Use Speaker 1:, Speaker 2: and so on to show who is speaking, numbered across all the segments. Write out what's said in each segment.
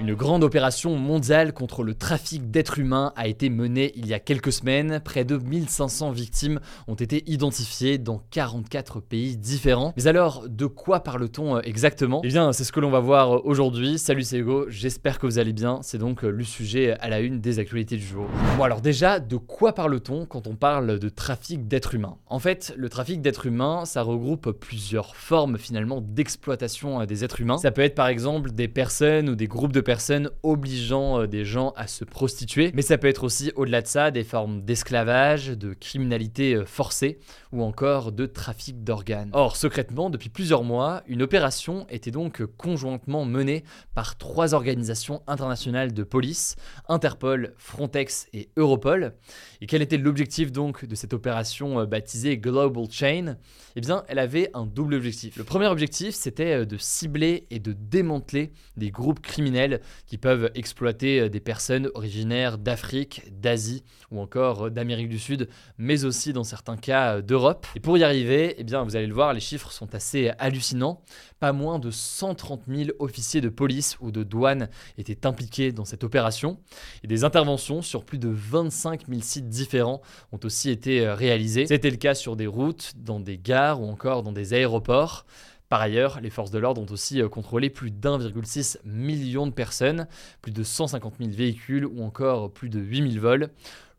Speaker 1: Une grande opération mondiale contre le trafic d'êtres humains a été menée il y a quelques semaines. Près de 1500 victimes ont été identifiées dans 44 pays différents. Mais alors, de quoi parle-t-on euh, exactement? Eh bien, c'est ce que l'on va voir euh, aujourd'hui. Salut, c'est Hugo, j'espère que vous allez bien. C'est donc euh, le sujet à la une des actualités du jour. Bon, alors déjà, de quoi parle-t-on quand on parle de trafic d'êtres humains? En fait, le trafic d'êtres humains, ça regroupe plusieurs formes finalement d'exploitation des êtres humains. Ça peut être par exemple des personnes ou des groupes de personnes personnes obligeant euh, des gens à se prostituer, mais ça peut être aussi au-delà de ça des formes d'esclavage, de criminalité euh, forcée ou encore de trafic d'organes. Or, secrètement, depuis plusieurs mois, une opération était donc conjointement menée par trois organisations internationales de police, Interpol, Frontex et Europol. Et quel était l'objectif donc de cette opération euh, baptisée Global Chain? Eh bien, elle avait un double objectif. Le premier objectif, c'était de cibler et de démanteler des groupes criminels qui peuvent exploiter euh, des personnes originaires d'Afrique, d'Asie ou encore euh, d'Amérique du Sud, mais aussi dans certains cas euh, d'Europe. Et pour y arriver, eh bien, vous allez le voir, les chiffres sont assez hallucinants. Pas moins de 130 000 officiers de police ou de douane étaient impliqués dans cette opération. Et des interventions sur plus de 25 000 sites différents ont aussi été réalisées. C'était le cas sur des routes, dans des gares ou encore dans des aéroports. Par ailleurs, les forces de l'ordre ont aussi euh, contrôlé plus d'1,6 million de personnes, plus de 150 000 véhicules ou encore plus de 8 000 vols.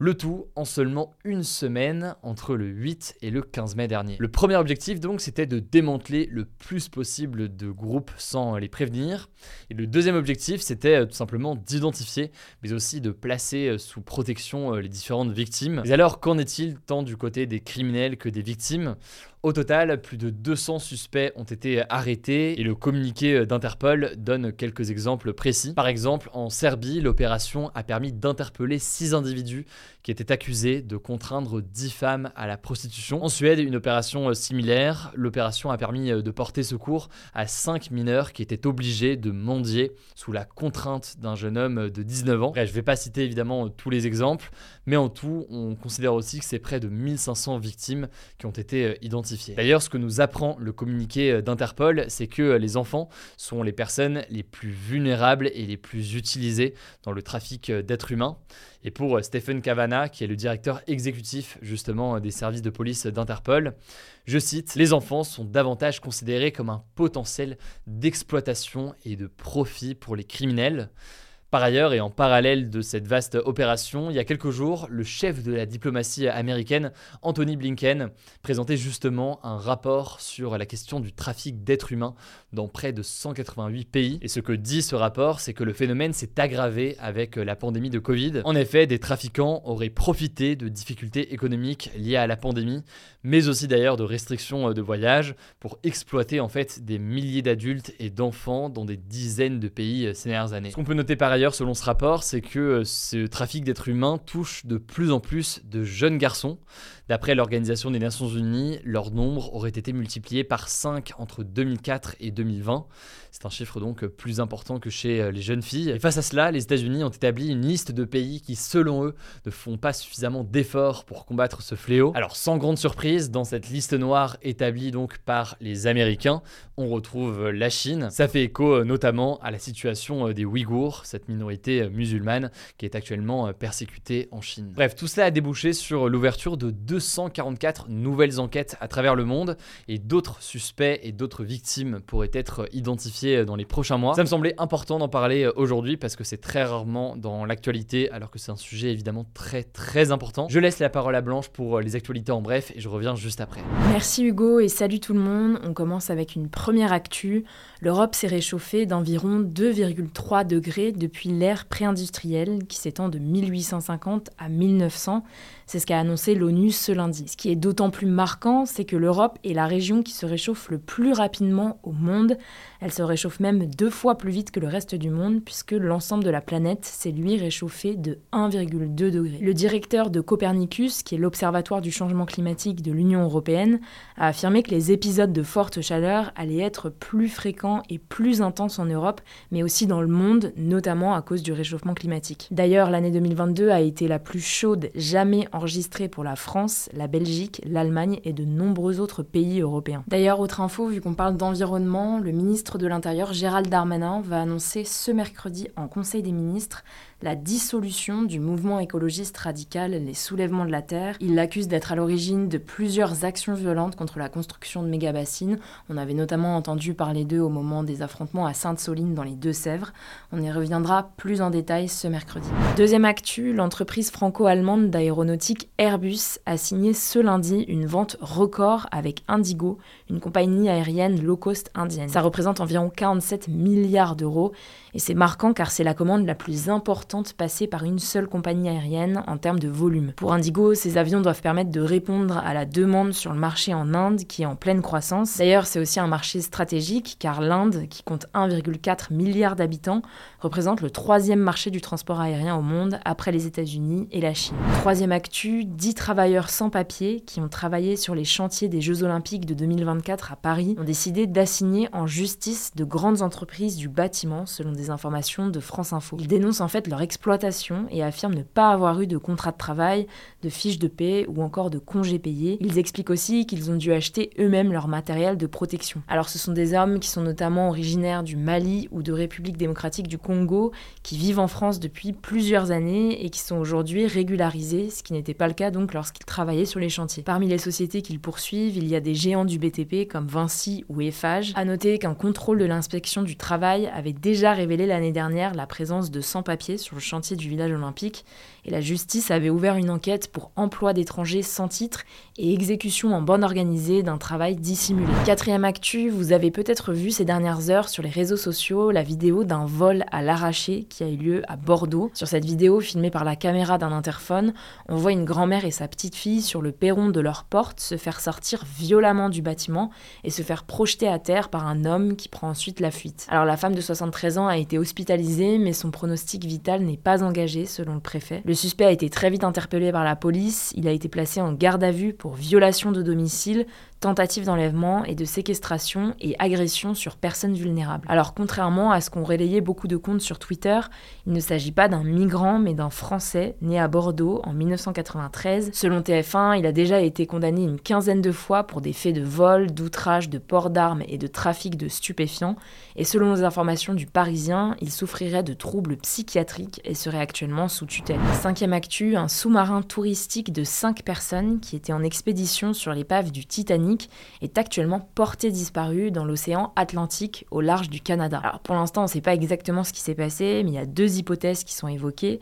Speaker 1: Le tout en seulement une semaine entre le 8 et le 15 mai dernier. Le premier objectif donc c'était de démanteler le plus possible de groupes sans les prévenir. Et le deuxième objectif c'était euh, tout simplement d'identifier mais aussi de placer euh, sous protection les différentes victimes. Mais alors qu'en est-il tant du côté des criminels que des victimes? Au total, plus de 200 suspects ont été arrêtés et le communiqué d'Interpol donne quelques exemples précis. Par exemple, en Serbie, l'opération a permis d'interpeller 6 individus qui étaient accusés de contraindre 10 femmes à la prostitution. En Suède, une opération similaire, l'opération a permis de porter secours à 5 mineurs qui étaient obligés de mendier sous la contrainte d'un jeune homme de 19 ans. Je ne vais pas citer évidemment tous les exemples, mais en tout, on considère aussi que c'est près de 1500 victimes qui ont été identifiées D'ailleurs, ce que nous apprend le communiqué euh, d'Interpol, c'est que euh, les enfants sont les personnes les plus vulnérables et les plus utilisées dans le trafic euh, d'êtres humains. Et pour Stephen Cavana, qui est le directeur exécutif justement des services de police d'Interpol, je cite, Les enfants sont davantage considérés comme un potentiel d'exploitation et de profit pour les criminels. Par ailleurs, et en parallèle de cette vaste opération, il y a quelques jours, le chef de la diplomatie américaine, Anthony Blinken, présentait justement un rapport sur la question du trafic d'êtres humains dans près de 188 pays. Et ce que dit ce rapport, c'est que le phénomène s'est aggravé avec la pandémie de Covid. En effet, des trafiquants auraient profité de difficultés économiques liées à la pandémie, mais aussi d'ailleurs de restrictions de voyage pour exploiter en fait des milliers d'adultes et d'enfants dans des dizaines de pays ces dernières années. Ce qu'on peut noter par ailleurs, selon ce rapport, c'est que euh, ce trafic d'êtres humains touche de plus en plus de jeunes garçons. D'après l'Organisation des Nations Unies, leur nombre aurait été multiplié par 5 entre 2004 et 2020. C'est un chiffre donc plus important que chez euh, les jeunes filles. Et face à cela, les États-Unis ont établi une liste de pays qui, selon eux, ne font pas suffisamment d'efforts pour combattre ce fléau. Alors, sans grande surprise, dans cette liste noire établie donc par les Américains, on retrouve la Chine. Ça fait écho euh, notamment à la situation des Ouïghours, cette minorité musulmane qui est actuellement persécutée en Chine. Bref, tout cela a débouché sur l'ouverture de deux 244 nouvelles enquêtes à travers le monde et d'autres suspects et d'autres victimes pourraient être identifiés dans les prochains mois. Ça me semblait important d'en parler aujourd'hui parce que c'est très rarement dans l'actualité alors que c'est un sujet évidemment très très important. Je laisse la parole à Blanche pour les actualités en bref et je reviens juste après.
Speaker 2: Merci Hugo et salut tout le monde. On commence avec une première actu. L'Europe s'est réchauffée d'environ 2,3 degrés depuis l'ère pré-industrielle qui s'étend de 1850 à 1900. C'est ce qu'a annoncé l'ONU ce lundi. Ce qui est d'autant plus marquant, c'est que l'Europe est la région qui se réchauffe le plus rapidement au monde. Elle se réchauffe même deux fois plus vite que le reste du monde, puisque l'ensemble de la planète s'est lui réchauffé de 1,2 degré. Le directeur de Copernicus, qui est l'Observatoire du changement climatique de l'Union européenne, a affirmé que les épisodes de forte chaleur allaient être plus fréquents et plus intenses en Europe, mais aussi dans le monde, notamment à cause du réchauffement climatique. D'ailleurs, l'année 2022 a été la plus chaude jamais en enregistré pour la France, la Belgique, l'Allemagne et de nombreux autres pays européens. D'ailleurs, autre info, vu qu'on parle d'environnement, le ministre de l'Intérieur Gérald Darmanin va annoncer ce mercredi en Conseil des ministres la dissolution du mouvement écologiste radical Les Soulèvements de la Terre. Il l'accuse d'être à l'origine de plusieurs actions violentes contre la construction de méga-bassines. On avait notamment entendu parler d'eux au moment des affrontements à Sainte-Soline dans les Deux-Sèvres. On y reviendra plus en détail ce mercredi. Deuxième actu, l'entreprise franco-allemande d'aéronautique Airbus a signé ce lundi une vente record avec Indigo, une compagnie aérienne low cost indienne. Ça représente environ 47 milliards d'euros et c'est marquant car c'est la commande la plus importante passée par une seule compagnie aérienne en termes de volume. Pour Indigo, ces avions doivent permettre de répondre à la demande sur le marché en Inde qui est en pleine croissance. D'ailleurs, c'est aussi un marché stratégique car l'Inde, qui compte 1,4 milliard d'habitants, représente le troisième marché du transport aérien au monde après les États-Unis et la Chine. Troisième actu, 10 travailleurs sans papier qui ont travaillé sur les chantiers des Jeux Olympiques de 2024 à Paris ont décidé d'assigner en justice de grandes entreprises du bâtiment selon des informations de France Info. Ils dénoncent en fait leur exploitation et affirment ne pas avoir eu de contrat de travail, de fiches de paie ou encore de congés payés. Ils expliquent aussi qu'ils ont dû acheter eux-mêmes leur matériel de protection. Alors ce sont des hommes qui sont notamment originaires du Mali ou de République démocratique du Congo, qui vivent en France depuis plusieurs années et qui sont aujourd'hui régularisés, ce qui n'était pas le cas donc lorsqu'ils travaillaient sur les chantiers. Parmi les sociétés qu'ils poursuivent, il y a des géants du BTP comme Vinci ou Eiffage. À noter qu'un contrôle de l'inspection du travail avait déjà révélé l'année dernière la présence de sans-papiers sur le chantier du village olympique et la justice avait ouvert une enquête pour emploi d'étrangers sans titre et exécution en bande organisée d'un travail dissimulé. Quatrième actu, vous avez peut-être vu ces dernières heures sur les réseaux sociaux la vidéo d'un vol à l'arraché qui a eu lieu à Bordeaux. Sur cette vidéo filmée par la caméra d'un interphone, on voit une grand-mère et sa petite fille sur le perron de leur porte se faire sortir violemment du bâtiment et se faire projeter à terre par un homme qui prend ensuite la fuite. Alors la femme de 73 ans a été hospitalisé, mais son pronostic vital n'est pas engagé selon le préfet. Le suspect a été très vite interpellé par la police, il a été placé en garde à vue pour violation de domicile, tentative d'enlèvement et de séquestration et agression sur personnes vulnérables. Alors contrairement à ce qu'ont relayé beaucoup de comptes sur Twitter, il ne s'agit pas d'un migrant mais d'un Français né à Bordeaux en 1993. Selon TF1, il a déjà été condamné une quinzaine de fois pour des faits de vol, d'outrage, de port d'armes et de trafic de stupéfiants. Et selon les informations du Parisien, il souffrirait de troubles psychiatriques et serait actuellement sous tutelle. Cinquième actu, un sous-marin touristique de 5 personnes qui était en expédition sur l'épave du Titanic est actuellement porté disparu dans l'océan Atlantique au large du Canada. Alors pour l'instant, on ne sait pas exactement ce qui s'est passé, mais il y a deux hypothèses qui sont évoquées.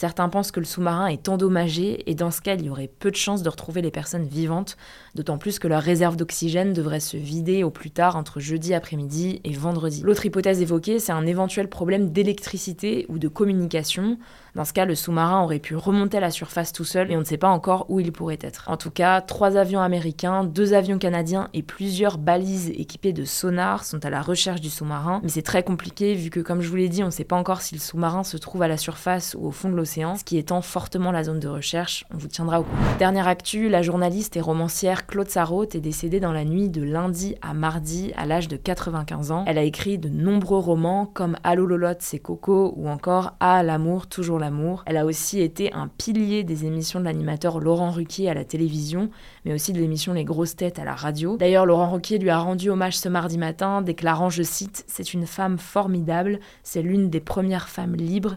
Speaker 2: Certains pensent que le sous-marin est endommagé et dans ce cas, il y aurait peu de chances de retrouver les personnes vivantes, d'autant plus que leur réserve d'oxygène devrait se vider au plus tard entre jeudi après-midi et vendredi. L'autre hypothèse évoquée, c'est un éventuel problème d'électricité ou de communication. Dans ce cas, le sous-marin aurait pu remonter à la surface tout seul et on ne sait pas encore où il pourrait être. En tout cas, trois avions américains, deux avions canadiens et plusieurs balises équipées de sonars sont à la recherche du sous-marin, mais c'est très compliqué vu que, comme je vous l'ai dit, on ne sait pas encore si le sous-marin se trouve à la surface ou au fond de l'océan, ce qui étend fortement la zone de recherche. On vous tiendra au courant. Dernière actu, la journaliste et romancière Claude Sarraute est décédée dans la nuit de lundi à mardi à l'âge de 95 ans. Elle a écrit de nombreux romans comme Allô Lolotte, c'est Coco ou encore À l'amour, toujours l'amour. Elle a aussi été un pilier des émissions de l'animateur Laurent Ruquier à la télévision, mais aussi de l'émission Les Grosses Têtes à la radio. D'ailleurs, Laurent Ruquier lui a rendu hommage ce mardi matin, déclarant, je cite, C'est une femme formidable, c'est l'une des premières femmes libres,